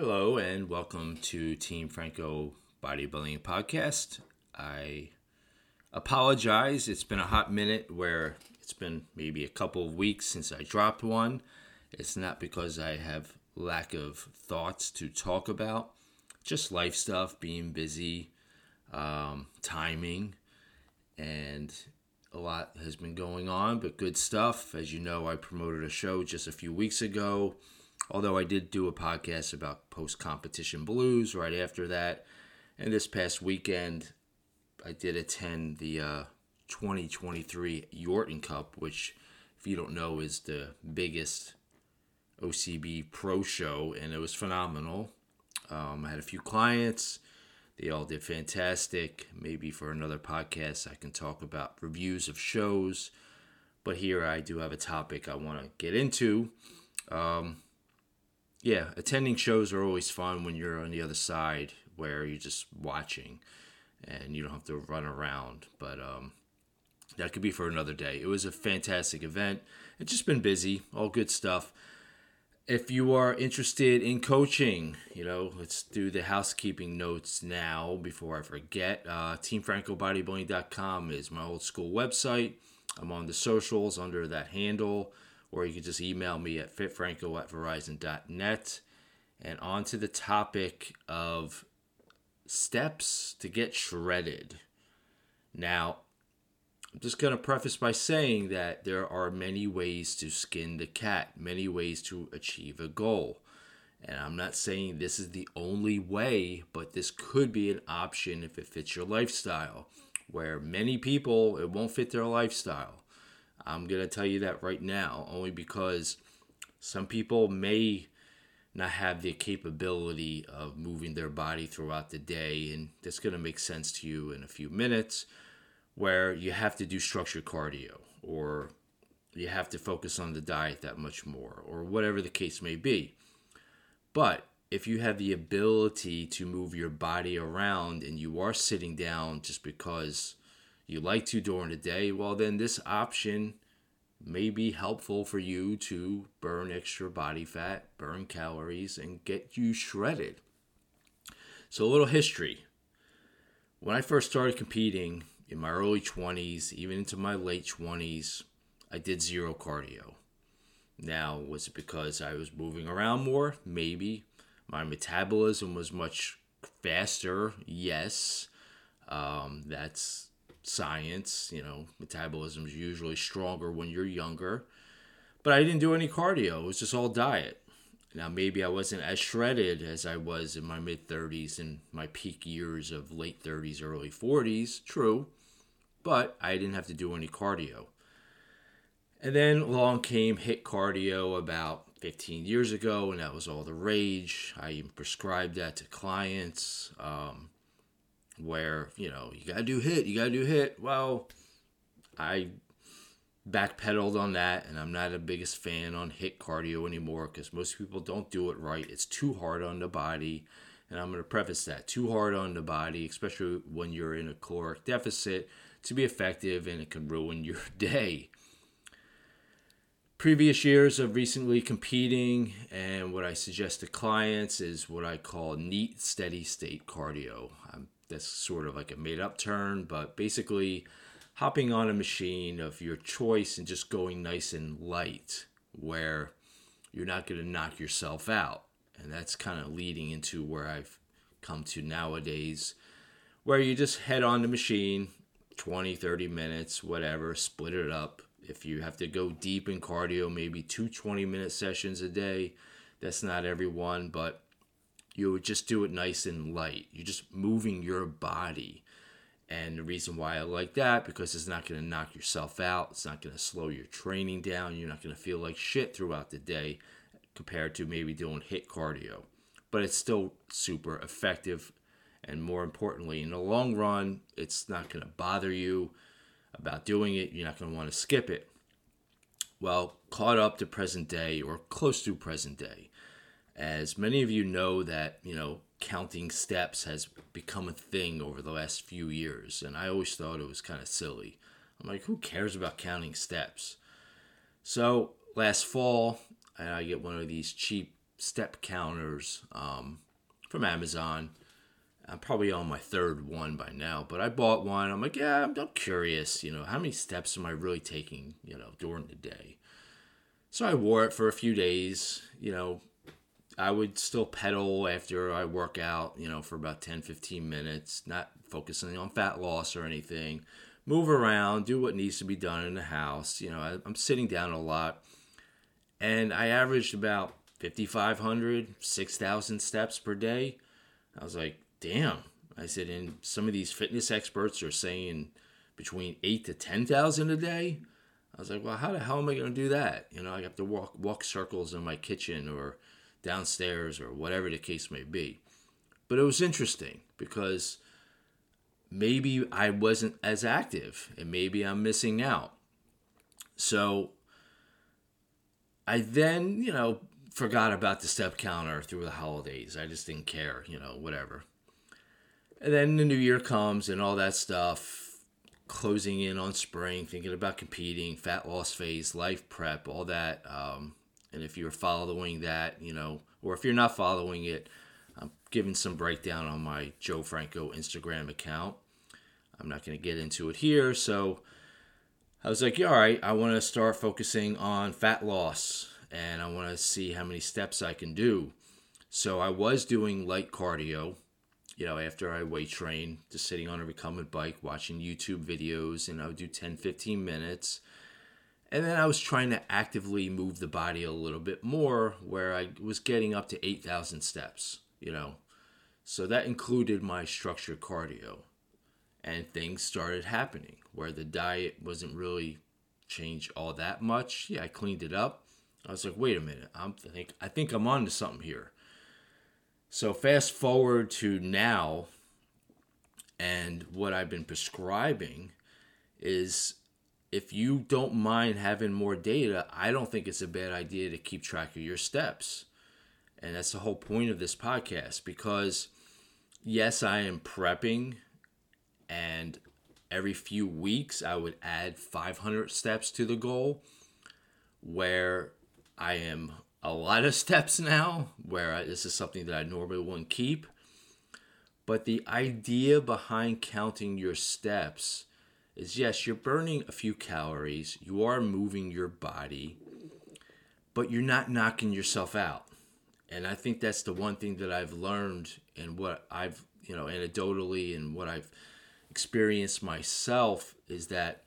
Hello, and welcome to Team Franco Bodybuilding Podcast. I apologize. It's been a hot minute where it's been maybe a couple of weeks since I dropped one. It's not because I have lack of thoughts to talk about, just life stuff, being busy, um, timing, and a lot has been going on, but good stuff. As you know, I promoted a show just a few weeks ago Although I did do a podcast about post competition blues right after that. And this past weekend, I did attend the uh, 2023 Yorton Cup, which, if you don't know, is the biggest OCB pro show, and it was phenomenal. Um, I had a few clients. They all did fantastic. Maybe for another podcast, I can talk about reviews of shows. But here I do have a topic I want to get into. Um, yeah, attending shows are always fun when you're on the other side where you're just watching and you don't have to run around. But um, that could be for another day. It was a fantastic event. It's just been busy, all good stuff. If you are interested in coaching, you know, let's do the housekeeping notes now before I forget. Uh, TeamFrancoBodybuilding.com is my old school website. I'm on the socials under that handle or you can just email me at fitfranco at verizon.net. And on to the topic of steps to get shredded. Now, I'm just going to preface by saying that there are many ways to skin the cat, many ways to achieve a goal. And I'm not saying this is the only way, but this could be an option if it fits your lifestyle. Where many people, it won't fit their lifestyle. I'm going to tell you that right now, only because some people may not have the capability of moving their body throughout the day. And that's going to make sense to you in a few minutes, where you have to do structured cardio or you have to focus on the diet that much more, or whatever the case may be. But if you have the ability to move your body around and you are sitting down just because you like to during the day, well, then this option may be helpful for you to burn extra body fat, burn calories, and get you shredded. So, a little history. When I first started competing in my early 20s, even into my late 20s, I did zero cardio. Now, was it because I was moving around more? Maybe. My metabolism was much faster? Yes. Um, that's science. You know, metabolism is usually stronger when you're younger. But I didn't do any cardio, it was just all diet. Now, maybe I wasn't as shredded as I was in my mid 30s and my peak years of late 30s, early 40s. True. But I didn't have to do any cardio. And then along came HIIT cardio about 15 years ago, and that was all the rage. I even prescribed that to clients. Um, where you know you gotta do HIIT, you gotta do HIIT. Well, I backpedaled on that, and I'm not the biggest fan on HIIT cardio anymore because most people don't do it right. It's too hard on the body, and I'm gonna preface that too hard on the body, especially when you're in a caloric deficit, to be effective, and it can ruin your day. Previous years of recently competing, and what I suggest to clients is what I call NEAT, steady state cardio. I'm that's sort of like a made up term, but basically hopping on a machine of your choice and just going nice and light where you're not going to knock yourself out. And that's kind of leading into where I've come to nowadays, where you just head on the machine 20, 30 minutes, whatever, split it up. If you have to go deep in cardio, maybe two 20 minute sessions a day. That's not everyone, but you would just do it nice and light. You're just moving your body. And the reason why I like that because it's not going to knock yourself out. It's not going to slow your training down. You're not going to feel like shit throughout the day compared to maybe doing HIIT cardio. But it's still super effective and more importantly in the long run, it's not going to bother you about doing it. You're not going to want to skip it. Well, caught up to present day or close to present day as many of you know that you know counting steps has become a thing over the last few years and i always thought it was kind of silly i'm like who cares about counting steps so last fall i get one of these cheap step counters um, from Amazon. I'm probably on my third one by now, but I bought one. I'm like, yeah, I'm, I'm curious, you know, how many steps am I really taking, you know, during the day? So I wore it for a few days, you know, I would still pedal after I work out, you know, for about 10, 15 minutes, not focusing on fat loss or anything. Move around, do what needs to be done in the house. You know, I, I'm sitting down a lot. And I averaged about 5,500, 6,000 steps per day. I was like, damn. I said, and some of these fitness experts are saying between eight to ten thousand a day. I was like, well, how the hell am I going to do that? You know, I have to walk walk circles in my kitchen or downstairs or whatever the case may be. But it was interesting because maybe I wasn't as active and maybe I'm missing out. So I then, you know, forgot about the step counter through the holidays. I just didn't care, you know, whatever. And then the new year comes and all that stuff, closing in on spring, thinking about competing, fat loss phase, life prep, all that. Um, and if you're following that, you know, or if you're not following it, I'm giving some breakdown on my Joe Franco Instagram account. I'm not going to get into it here. So I was like, yeah, all right, I want to start focusing on fat loss and I want to see how many steps I can do. So I was doing light cardio you know, after I weight train, just sitting on a recumbent bike, watching YouTube videos, and I would do 10, 15 minutes. And then I was trying to actively move the body a little bit more, where I was getting up to 8,000 steps, you know. So that included my structured cardio. And things started happening where the diet wasn't really changed all that much. Yeah, I cleaned it up. I was like, wait a minute, I'm I think I think I'm on to something here. So fast forward to now, and what I've been prescribing is if you don't mind having more data, I don't think it's a bad idea to keep track of your steps. And that's the whole point of this podcast because, yes, I am prepping, and every few weeks I would add 500 steps to the goal where I am a lot of steps now where I, this is something that I normally wouldn't keep. But the idea behind counting your steps is yes, you're burning a few calories, you are moving your body, but you're not knocking yourself out. And I think that's the one thing that I've learned and what I've, you know, anecdotally and what I've experienced myself is that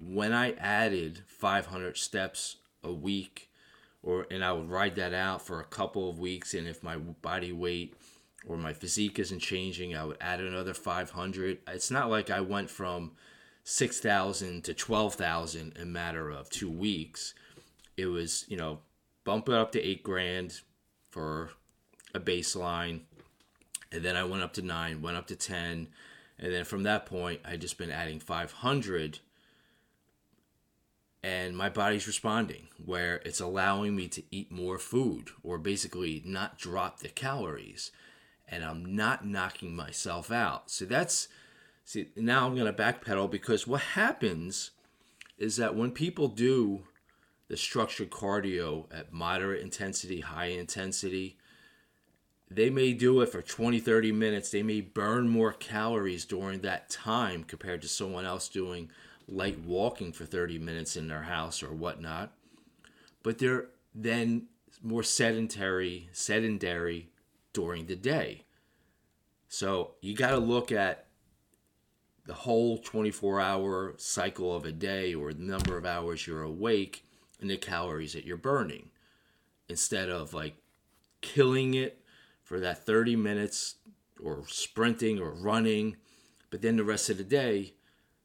when I added 500 steps a week or and I would ride that out for a couple of weeks and if my body weight or my physique isn't changing, I would add another 500. It's not like I went from 6,000 to 12,000 in a matter of 2 weeks. It was, you know, bump it up to 8 grand for a baseline and then I went up to 9, went up to 10 and then from that point I just been adding 500 and my body's responding where it's allowing me to eat more food or basically not drop the calories and I'm not knocking myself out. So that's see now I'm going to backpedal because what happens is that when people do the structured cardio at moderate intensity, high intensity, they may do it for 20, 30 minutes. They may burn more calories during that time compared to someone else doing light walking for 30 minutes in their house or whatnot, but they're then more sedentary, sedentary during the day. So you got to look at the whole 24 hour cycle of a day or the number of hours you're awake and the calories that you're burning instead of like killing it for that 30 minutes or sprinting or running but then the rest of the day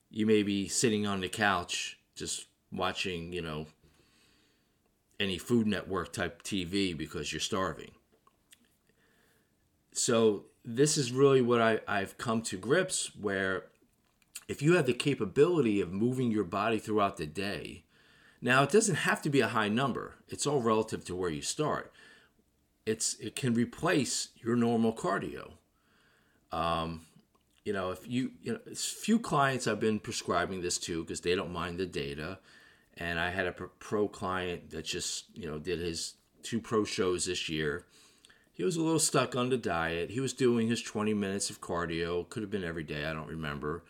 you may be sitting on the couch just watching, you know, any Food Network type TV because you're starving. So, this is really what I, I've come to grips where if you have the capability of moving your body throughout the day, now it doesn't have to be a high number, it's all relative to where you start. It's, it can replace your normal cardio. Um, you know, if you, you know, few clients I've been prescribing this to because they don't mind the data. And I had a pro client that just, you know, did his two pro shows this year. He was a little stuck on the diet. He was doing his 20 minutes of cardio. Could have been every day, I don't remember.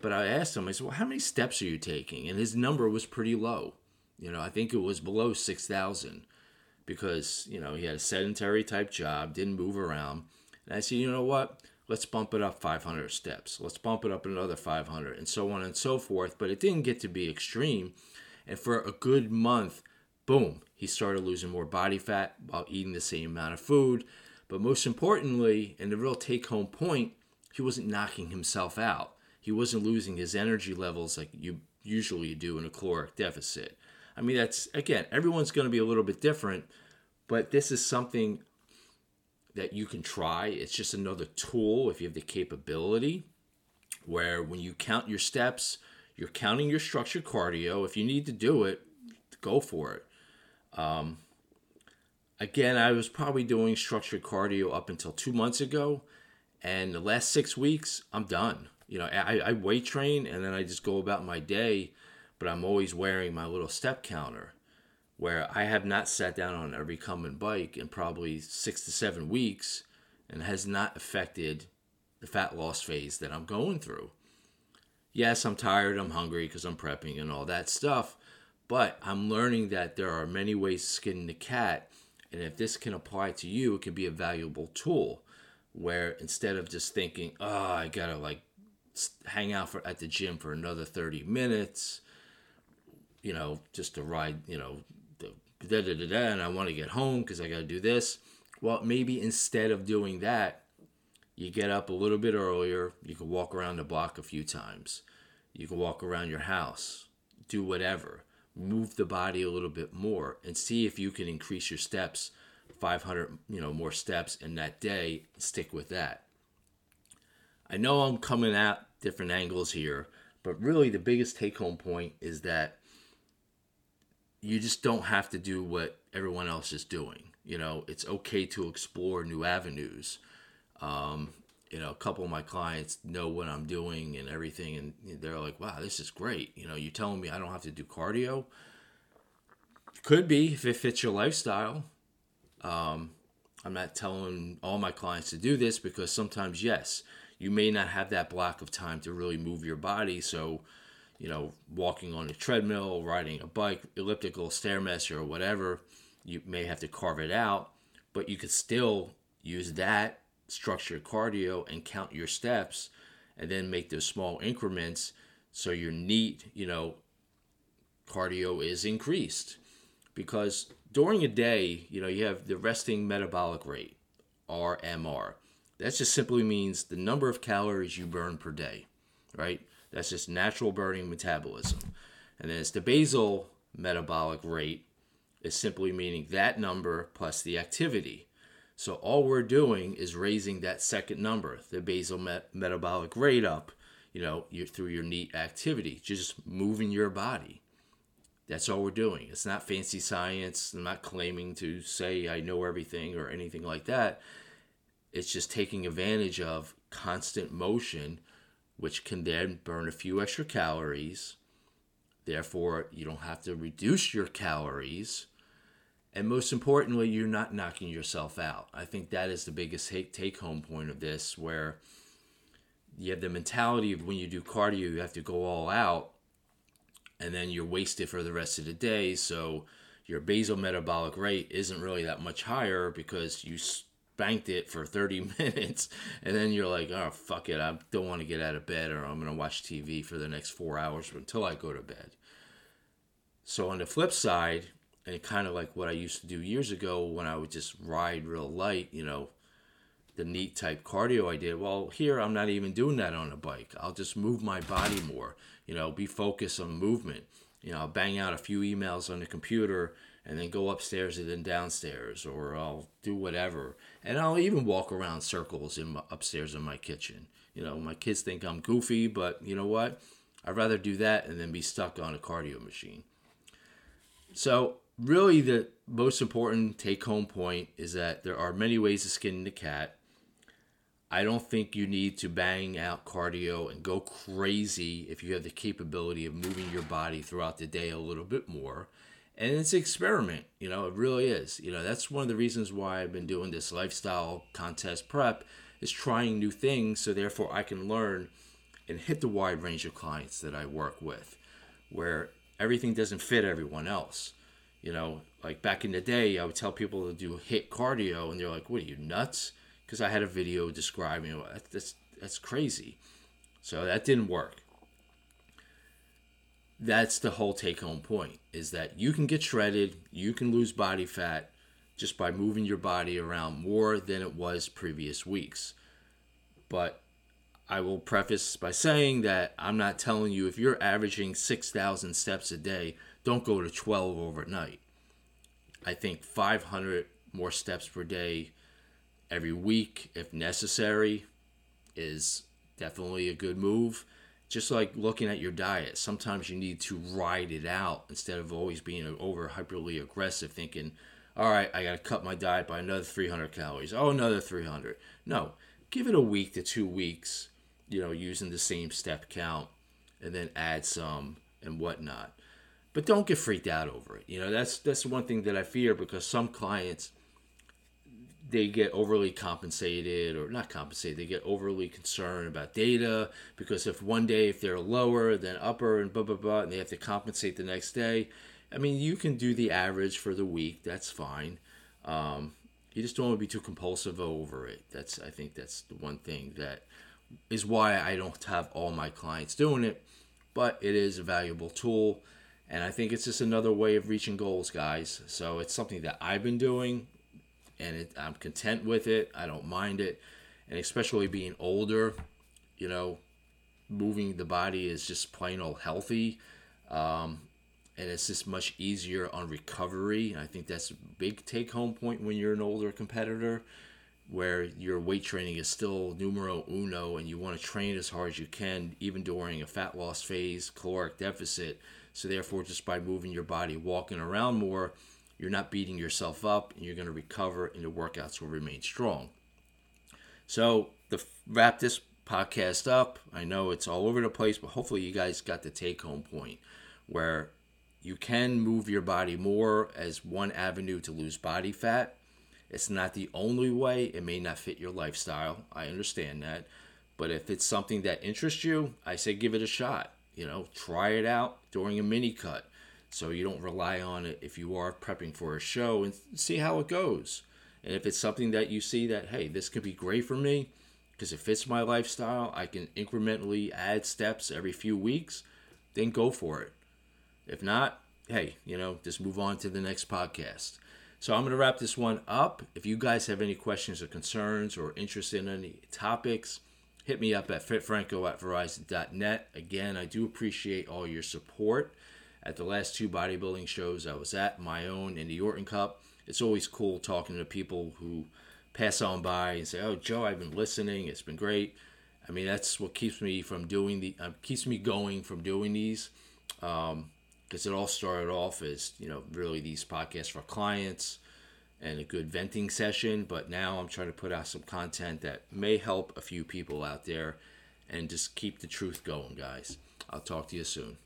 But I asked him, I said, Well, how many steps are you taking? And his number was pretty low. You know, I think it was below 6,000 because, you know, he had a sedentary type job, didn't move around. And I said, You know what? Let's bump it up 500 steps. Let's bump it up another 500 and so on and so forth. But it didn't get to be extreme. And for a good month, boom, he started losing more body fat while eating the same amount of food. But most importantly, and the real take home point, he wasn't knocking himself out. He wasn't losing his energy levels like you usually do in a caloric deficit. I mean, that's again, everyone's going to be a little bit different, but this is something that you can try. It's just another tool if you have the capability where when you count your steps, you're counting your structured cardio. If you need to do it, go for it. Um, again, I was probably doing structured cardio up until two months ago, and the last six weeks, I'm done. You know, I, I weight train and then I just go about my day, but I'm always wearing my little step counter. Where I have not sat down on a recumbent bike in probably six to seven weeks, and has not affected the fat loss phase that I'm going through. Yes, I'm tired, I'm hungry because I'm prepping and all that stuff, but I'm learning that there are many ways to skin the cat. And if this can apply to you, it can be a valuable tool where instead of just thinking, oh, I gotta like hang out for, at the gym for another 30 minutes, you know, just to ride, you know, da da da da, and I want to get home because I gotta do this. Well, maybe instead of doing that, you get up a little bit earlier, you can walk around the block a few times. You can walk around your house, do whatever move the body a little bit more and see if you can increase your steps 500 you know more steps in that day stick with that i know i'm coming at different angles here but really the biggest take home point is that you just don't have to do what everyone else is doing you know it's okay to explore new avenues um, you know, a couple of my clients know what I'm doing and everything, and they're like, "Wow, this is great." You know, you're telling me I don't have to do cardio? Could be if it fits your lifestyle. Um, I'm not telling all my clients to do this because sometimes, yes, you may not have that block of time to really move your body. So, you know, walking on a treadmill, riding a bike, elliptical, stairmaster, or whatever, you may have to carve it out, but you could still use that structured cardio and count your steps and then make those small increments so your NEAT, you know, cardio is increased. Because during a day, you know, you have the resting metabolic rate, RMR. That just simply means the number of calories you burn per day, right? That's just natural burning metabolism. And then it's the basal metabolic rate is simply meaning that number plus the activity. So all we're doing is raising that second number, the basal met- metabolic rate up, you know, through your NEAT activity, just moving your body. That's all we're doing. It's not fancy science. I'm not claiming to say I know everything or anything like that. It's just taking advantage of constant motion, which can then burn a few extra calories. Therefore, you don't have to reduce your calories and most importantly, you're not knocking yourself out. I think that is the biggest take home point of this, where you have the mentality of when you do cardio, you have to go all out, and then you're wasted for the rest of the day. So your basal metabolic rate isn't really that much higher because you spanked it for 30 minutes, and then you're like, oh, fuck it, I don't want to get out of bed, or I'm going to watch TV for the next four hours until I go to bed. So on the flip side, and kind of like what I used to do years ago when I would just ride real light, you know, the NEAT type cardio I did. Well, here I'm not even doing that on a bike. I'll just move my body more, you know, be focused on movement. You know, bang out a few emails on the computer and then go upstairs and then downstairs, or I'll do whatever. And I'll even walk around circles in my, upstairs in my kitchen. You know, my kids think I'm goofy, but you know what? I'd rather do that and then be stuck on a cardio machine. So really the most important take home point is that there are many ways to skin the cat. I don't think you need to bang out cardio and go crazy if you have the capability of moving your body throughout the day a little bit more. And it's an experiment you know it really is. You know that's one of the reasons why i've been doing this lifestyle contest prep is trying new things so therefore i can learn and hit the wide range of clients that i work with where everything doesn't fit everyone else. You know like back in the day i would tell people to do HIIT cardio and they're like what are you nuts? Because i had a video describing that's that's crazy. So that didn't work that's the whole take home point is that you can get shredded, you can lose body fat just by moving your body around more than it was previous weeks. But I will preface by saying that I'm not telling you if you're averaging 6,000 steps a day, don't go to 12 overnight. I think 500 more steps per day every week, if necessary, is definitely a good move just like looking at your diet, sometimes you need to ride it out instead of always being over hyperly aggressive, thinking, all right, I got to cut my diet by another 300 calories. Oh, another 300. No, give it a week to two weeks, you know, using the same step count and then add some and whatnot. But don't get freaked out over it. You know, that's that's one thing that I fear because some clients – they get overly compensated or not compensated they get overly concerned about data because if one day if they're lower than upper and blah blah blah and they have to compensate the next day i mean you can do the average for the week that's fine. Um, you just don't want to be too compulsive over it. That's i think that's the one thing that is why i don't have all my clients doing it but it is a valuable tool and i think it's just another way of reaching goals guys. So it's something that i've been doing and it, I'm content with it. I don't mind it, and especially being older, you know, moving the body is just plain old healthy, um, and it's just much easier on recovery. I think that's a big take home point when you're an older competitor, where your weight training is still numero uno, and you want to train as hard as you can, even during a fat loss phase, caloric deficit. So therefore, just by moving your body, walking around more you're not beating yourself up and you're going to recover and your workouts will remain strong. So, to wrap this podcast up, I know it's all over the place, but hopefully you guys got the take home point where you can move your body more as one avenue to lose body fat. It's not the only way, it may not fit your lifestyle. I understand that. But if it's something that interests you, I say give it a shot. You know, try it out during a mini cut so you don't rely on it if you are prepping for a show and see how it goes. And if it's something that you see that, hey, this could be great for me because it fits my lifestyle, I can incrementally add steps every few weeks, then go for it. If not, hey, you know, just move on to the next podcast. So I'm going to wrap this one up. If you guys have any questions or concerns or interest in any topics, hit me up at fitfranco at verizon.net. Again, I do appreciate all your support at the last two bodybuilding shows I was at, my own and the Yorton Cup. It's always cool talking to people who pass on by and say, "Oh, Joe, I've been listening. It's been great." I mean, that's what keeps me from doing the uh, keeps me going from doing these. because um, it all started off as you know really these podcasts for clients and a good venting session but now i'm trying to put out some content that may help a few people out there and just keep the truth going guys i'll talk to you soon